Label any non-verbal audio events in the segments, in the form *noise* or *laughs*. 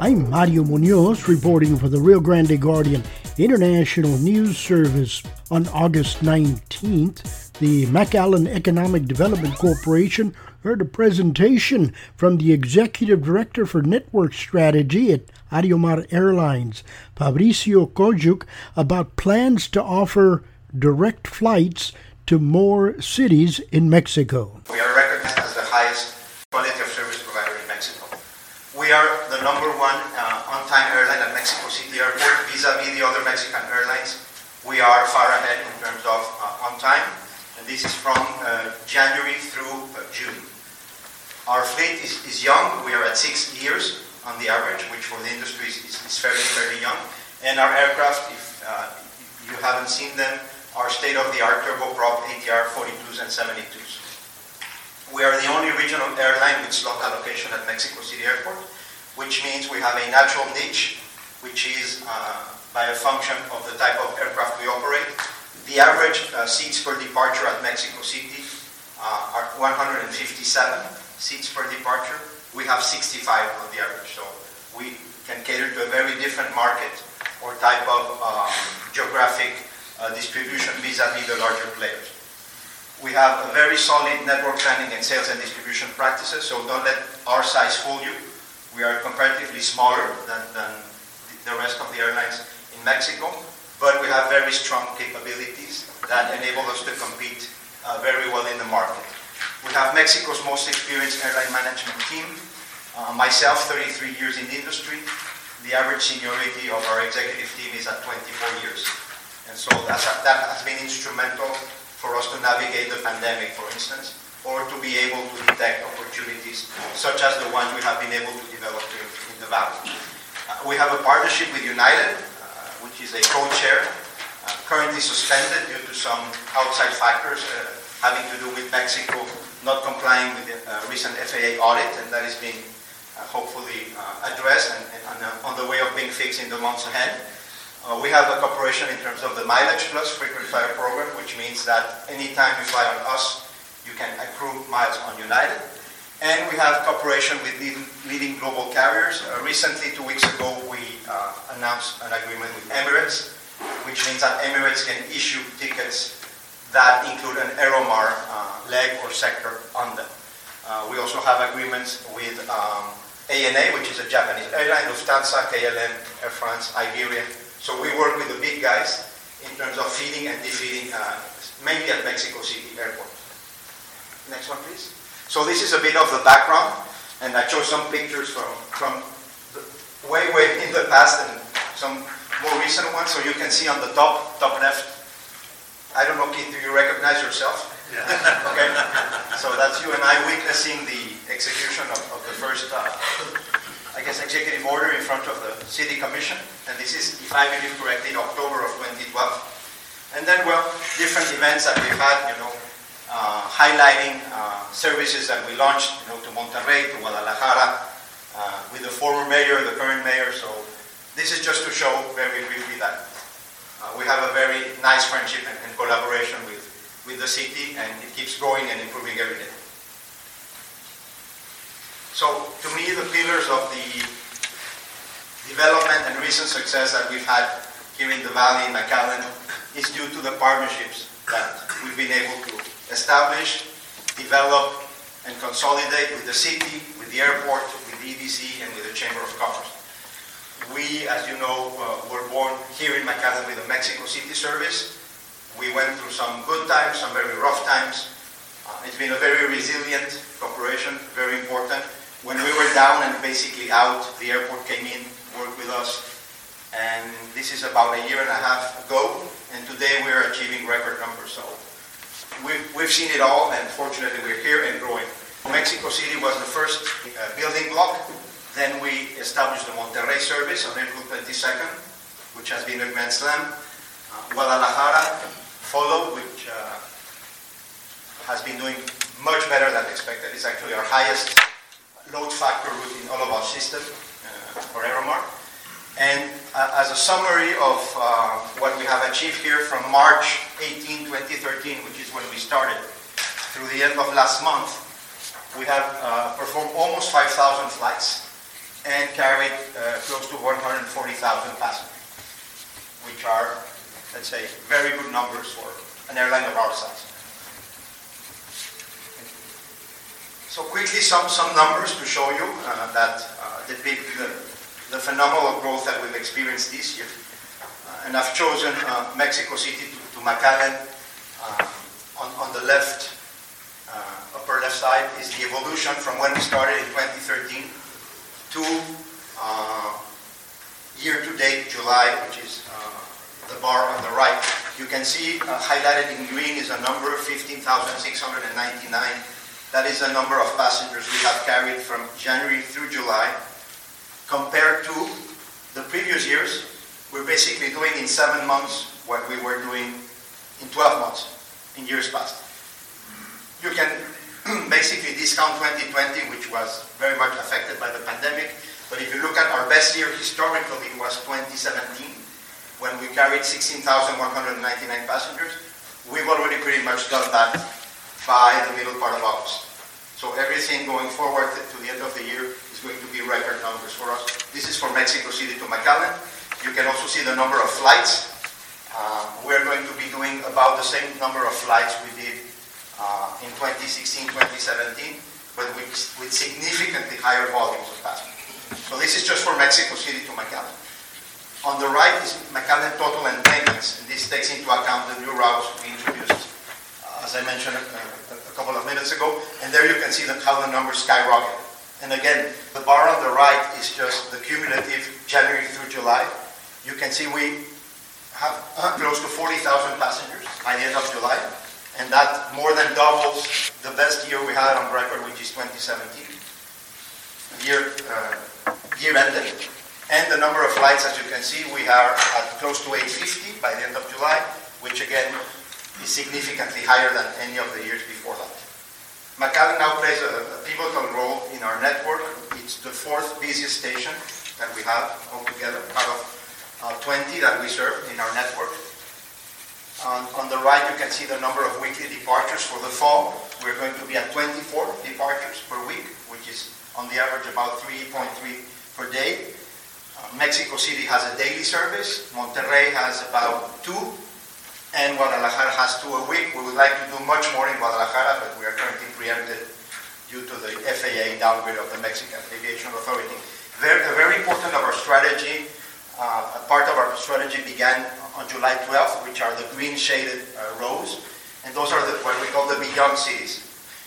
I'm Mario Munoz reporting for the Rio Grande Guardian International News Service. On August 19th, the McAllen Economic Development Corporation heard a presentation from the Executive Director for Network Strategy at Aeromar Airlines, Fabricio Cojuc, about plans to offer direct flights to more cities in Mexico. We are recognized as the highest quality of service provider in Mexico. We are the number one uh, on-time airline at Mexico City Airport vis-a-vis the other Mexican airlines. We are far ahead in terms of uh, on time, and this is from uh, January through uh, June. Our fleet is, is young. We are at six years on the average, which for the industry is, is fairly, fairly young. And our aircraft, if uh, you haven't seen them, are state-of-the-art turboprop ATR 42s and 72s. We are the only regional airline with slot allocation at Mexico City Airport, which means we have a natural niche, which is uh, by a function of the type of aircraft we operate. The average uh, seats per departure at Mexico City uh, are 157 seats per departure. We have 65 on the average, so we can cater to a very different market or type of um, geographic uh, distribution vis-a-vis the larger players. We have a very solid network planning and sales and distribution practices, so don't let our size fool you. We are comparatively smaller than, than the rest of the airlines in Mexico, but we have very strong capabilities that enable us to compete uh, very well in the market. We have Mexico's most experienced airline management team. Uh, myself, 33 years in the industry. The average seniority of our executive team is at 24 years. And so that has been instrumental for us to navigate the pandemic, for instance, or to be able to detect opportunities such as the ones we have been able to develop in, in the valley. Uh, we have a partnership with United, uh, which is a codeshare, uh, currently suspended due to some outside factors uh, having to do with Mexico not complying with the uh, recent FAA audit, and that is being uh, hopefully addressed and, and on the way of being fixed in the months ahead. Uh, we have a cooperation in terms of the Mileage Plus frequent flyer program, which means that anytime you fly on us, you can miles on United. And we have cooperation with leading, leading global carriers. Uh, recently, two weeks ago, we uh, announced an agreement with Emirates, which means that Emirates can issue tickets that include an Aeromar uh, leg or sector on them. Uh, we also have agreements with um, ANA, which is a Japanese airline, Lufthansa, KLM, Air France, Iberia, so we work with the big guys in terms of feeding and defeating, uh, mainly at Mexico City Airport. Next one, please. So this is a bit of the background, and I chose some pictures from, from the, way, way in the past and some more recent ones. So you can see on the top, top left, I don't know, Keith, do you recognize yourself? Yeah. *laughs* okay. So that's you and I witnessing the execution of, of the first uh, I guess, executive order in front of the city commission. And this is, if I believe correctly, in October of 2012. And then, well, different events that we've had, you know, highlighting uh, services that we launched, you know, to Monterrey, to Guadalajara, uh, with the former mayor, and the current mayor. So this is just to show very briefly that uh, we have a very nice friendship and, and collaboration with, with the city, and it keeps growing and improving every day. So to me, the pillars of the development and recent success that we've had here in the Valley in McAllen is due to the partnerships that we've been able to establish, develop, and consolidate with the city, with the airport, with the EDC, and with the Chamber of Commerce. We, as you know, uh, were born here in McAllen with the Mexico City service. We went through some good times, some very rough times. Uh, it's been a very resilient corporation, very important when we were down and basically out, the airport came in, worked with us, and this is about a year and a half ago, and today we are achieving record numbers. So we've, we've seen it all, and fortunately we're here and growing. Mexico City was the first uh, building block. Then we established the Monterrey service on April 22nd, which has been a grand slam. Uh, Guadalajara followed, which uh, has been doing much better than expected. It's actually our highest load factor route in all of our system uh, for Aeromar. And uh, as a summary of uh, what we have achieved here from March 18, 2013, which is when we started, through the end of last month, we have uh, performed almost 5,000 flights. and carried uh, close to 140,000 passengers, which are, let's say, very good numbers for an airline of our size. So quickly, some, some numbers to show you uh, that uh, depict the, the phenomenal growth that we've experienced this year. Uh, and I've chosen uh, Mexico City to, to McAllen. Uh, on, on the left, uh, upper left side, is the evolution from when we started in 2013 to year to date, July, which is the bar on the right. You can see highlighted in green is a number, 15,699 that is the number of passengers we have carried from January through July. Compared to the previous years, we're basically doing in seven months what we were doing in 12 months in years past. You can *clears throat* basically discount 2020, which was very much affected by the pandemic. But if you look at our best year historically, it was 2017, when we carried 16,199 passengers. We've already pretty much done that by the middle part of August. So everything going forward to the end of the year is going to be record numbers for us. This is for Mexico City to McAllen. You can also see the number of flights. Uh, we're going to be doing about the same number of flights we did uh, in 2016, 2017, but with, with significantly higher volumes of passengers. So this is just for Mexico City to McAllen. On the right is McAllen total enplanements, and this takes into account the new routes we introduced as I mentioned a, a, couple of minutes ago. And there you can see the, how the numbers skyrocket. And again, the bar on the right is just the cumulative January through July. You can see we have uh, close to 40,000 passengers by the end of July. And that more than doubles the best year we had on record, which is 2017. Year, uh, year ended. And the number of flights, as you can see, we are at close to 850 by the end of July, which again is significantly higher than any of the years before that. McAllen now plays a, a, pivotal role in our network. It's the fourth busiest station that we have altogether, out of uh, 20 that we serve in our network. On, on, the right, you can see the number of weekly departures for the fall. We're going to be at 24 departures per week, which is on the average about 3.3 per day. Uh, Mexico City has a daily service. Monterrey has about two and Guadalajara has two a week. We would like to do much more in Guadalajara, but we are currently preempted due to the FAA downgrade of the Mexican Aviation Authority. Very, very important of our strategy, uh, part of our strategy began on July 12th, which are the green shaded uh, rows, and those are the, what we call the beyond cities.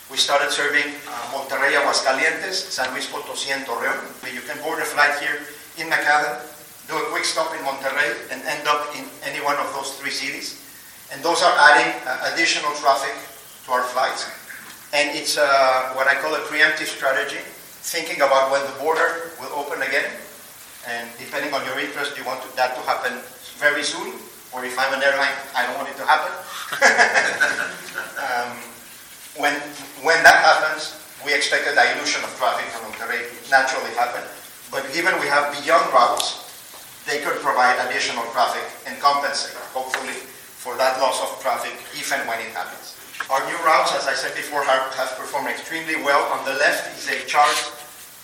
We started serving uh, Monterrey, Aguascalientes, San Luis Potosí, and Torreón. You can board a flight here in McAllen, do a quick stop in Monterrey, and end up in any one of those three cities. And those are adding uh, additional traffic to our flights. And it's uh, what I call a preemptive strategy, thinking about when the border will open again. And depending on your interest, you want to, that to happen very soon. Or if I'm an airline, I don't want it to happen. *laughs* um, when, when that happens, we expect a dilution of traffic from Monterrey naturally happen. But given we have beyond routes, they could provide additional traffic and compensate, hopefully, for that loss of traffic if and when it happens. Our new routes, as I said before, have, have performed extremely well. On the left is a chart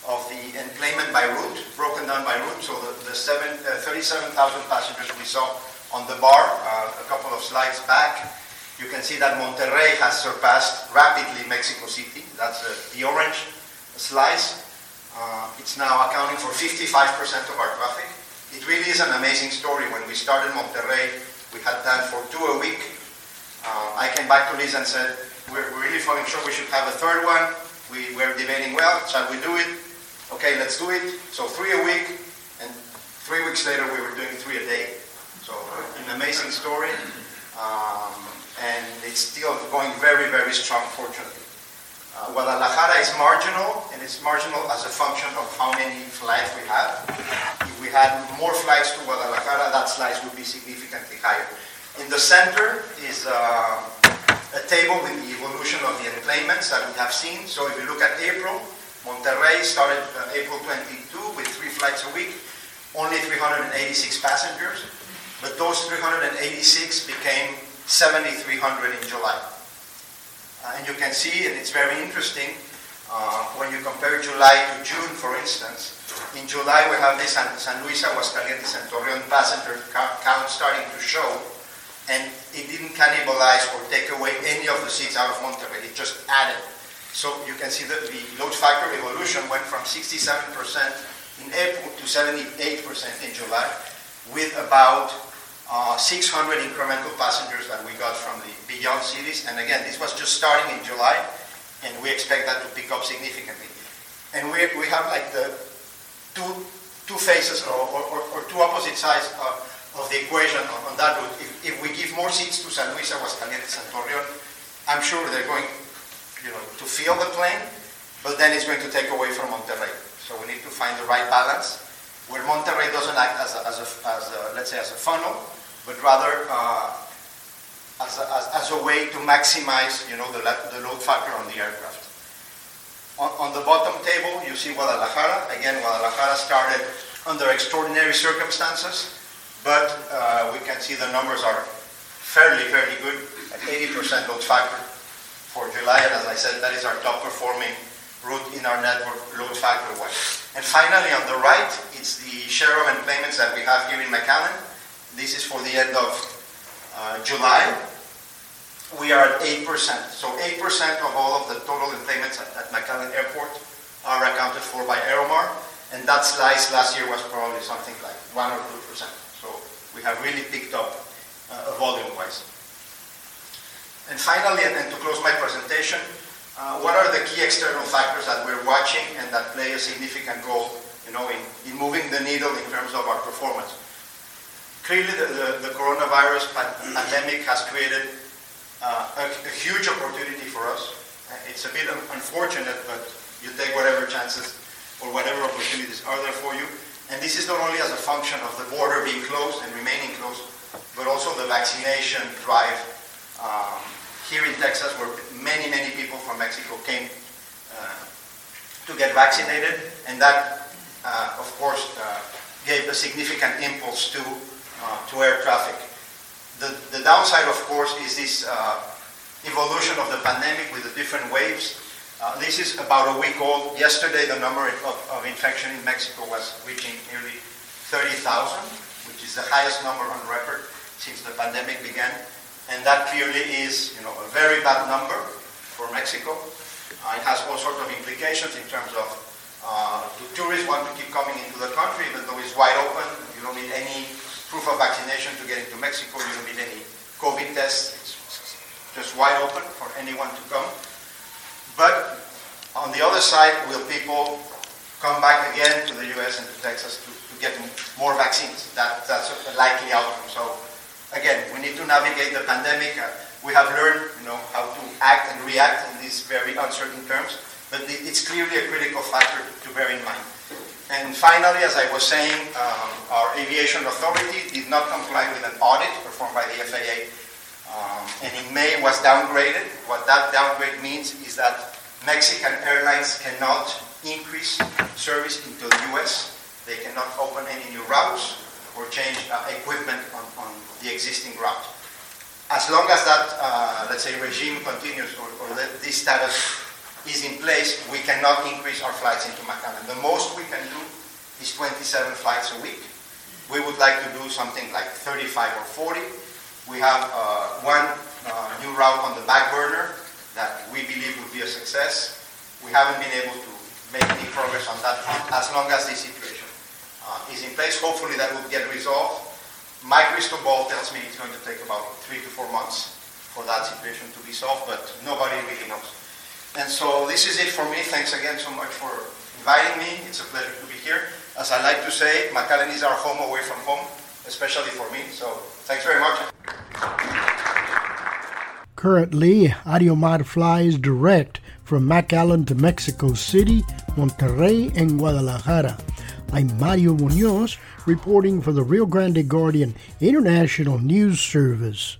of the enplanement by route, broken down by route. So the, the uh, 37,000 passengers we saw on the bar uh, a couple of slides back, you can see that Monterrey has surpassed rapidly Mexico City. That's uh, the orange slice. Uh, it's now accounting for 55% of our traffic. It really is an amazing story. When we started Monterrey, we had planned for two a week. Uh, I came back to Liz and said, we're, we're really falling short. We should have a third one. We were debating, well, shall we do it? Okay, let's do it. So three a week, and three weeks later we were doing three a day. So an amazing story, um, and it's still going very, very strong, fortunately. Uh, Guadalajara is marginal, and it's marginal as a function of how many flights we have. If we had more flights to Guadalajara, that slice would be significantly higher. In the center is uh, a table with the evolution of the enplanements that we have seen. So if you look at April, Monterrey started uh, April 22 with three flights a week, only 386 passengers, but those 386 became 7,300 in July. And you can see, and it's very interesting, uh, when you compare July to June, for instance, in July, we have this San, San Luis, Aguascalientes, and Torreon passenger count starting to show, and it didn't cannibalize or take away any of the seats out of Monterrey. It just added. So you can see that the load factor evolution went from 67% in April to 78% in July, with about uh, 600 incremental passengers that we got from the beyond cities. And again, this was just starting in July, and we expect that to pick up significantly. And we, we have like the two, two faces or, or, or two opposite sides of the equation on, on that route. If, if, we give more seats to San Luis, Aguascalientes, and Torreon, I'm sure they're going you know, to fill the plane, but then it's going to take away from Monterrey. So we need to find the right balance where Monterrey doesn't act as a, as a, as a let's say, as a funnel, but rather uh, as, a, as, a way to maximize, you know, the, the load factor on the aircraft. On, on, the bottom table, you see Guadalajara. Again, Guadalajara started under extraordinary circumstances, but uh, we can see the numbers are fairly, fairly good at 80% load factor for July. And as I said, that is our top performing route in our network load factor wise. And finally, on the right, it's the share of enplanements that we have here in McAllen. This is for the end of uh, July we are at 8%. So 8% of all of the total enplanements at, at McAllen Airport are accounted for by Aeromar, and that slice last year was probably something like 1 or 2%. So we have really picked up uh, volume-wise. And finally, and, and, to close my presentation, uh, what are the key external factors that we're watching and that play a significant role you know, in, in moving the needle in terms of our performance? Clearly, the, the, the coronavirus pandemic has created uh, a, a, huge opportunity for us. It's a bit unfortunate, but you take whatever chances or whatever opportunities are there for you. And this is not only as a function of the border being closed and remaining closed, but also the vaccination drive um, here in Texas, where many, many people from Mexico came uh, to get vaccinated, and that, uh, of course, uh, gave a significant impulse to uh, to air traffic. The, the downside, of course, is this uh, evolution of the pandemic with the different waves. Uh, this is about a week old. Yesterday, the number of, of infection in Mexico was reaching nearly 30,000, which is the highest number on record since the pandemic began. And that clearly is you know, a very bad number for Mexico. Uh, it has all sorts of implications in terms of uh, do tourists want to keep coming into the country even though it's wide open, you don't need any proof of vaccination to get into Mexico. You don't need any COVID tests. It's just wide open for anyone to come. But on the other side, will people come back again to the US and to Texas to, to get more vaccines? That, that's a likely outcome. So again, we need to navigate the pandemic. Uh, we have learned you know, how to act and react in these very uncertain terms, but it's clearly a critical factor to bear in mind. And finally, as I was saying, um, our aviation authority did not comply with an audit performed by the FAA, um, and in May was downgraded. What that downgrade means is that Mexican airlines cannot increase service into the U.S. They cannot open any new routes or change uh, equipment on, on, the existing route. As long as that, uh, let's say, regime continues or, or this status is in place, we cannot increase our flights into McAllen. The most we can do is 27 flights a week. We would like to do something like 35 or 40. We have uh, one uh, new route on the back burner that we believe will be a success. We haven't been able to make any progress on that front as long as this situation uh, is in place. Hopefully that will get resolved. My crystal ball tells me it's going to take about three to four months for that situation to be solved, but nobody really knows. And so this is it for me. Thanks again so much for inviting me. It's a pleasure to be here. As I like to say, McAllen is our home away from home, especially for me. So thanks very much. Currently, Aeromar flies direct from McAllen to Mexico City, Monterrey, and Guadalajara. I'm Mario Munoz reporting for the Rio Grande Guardian International News Service.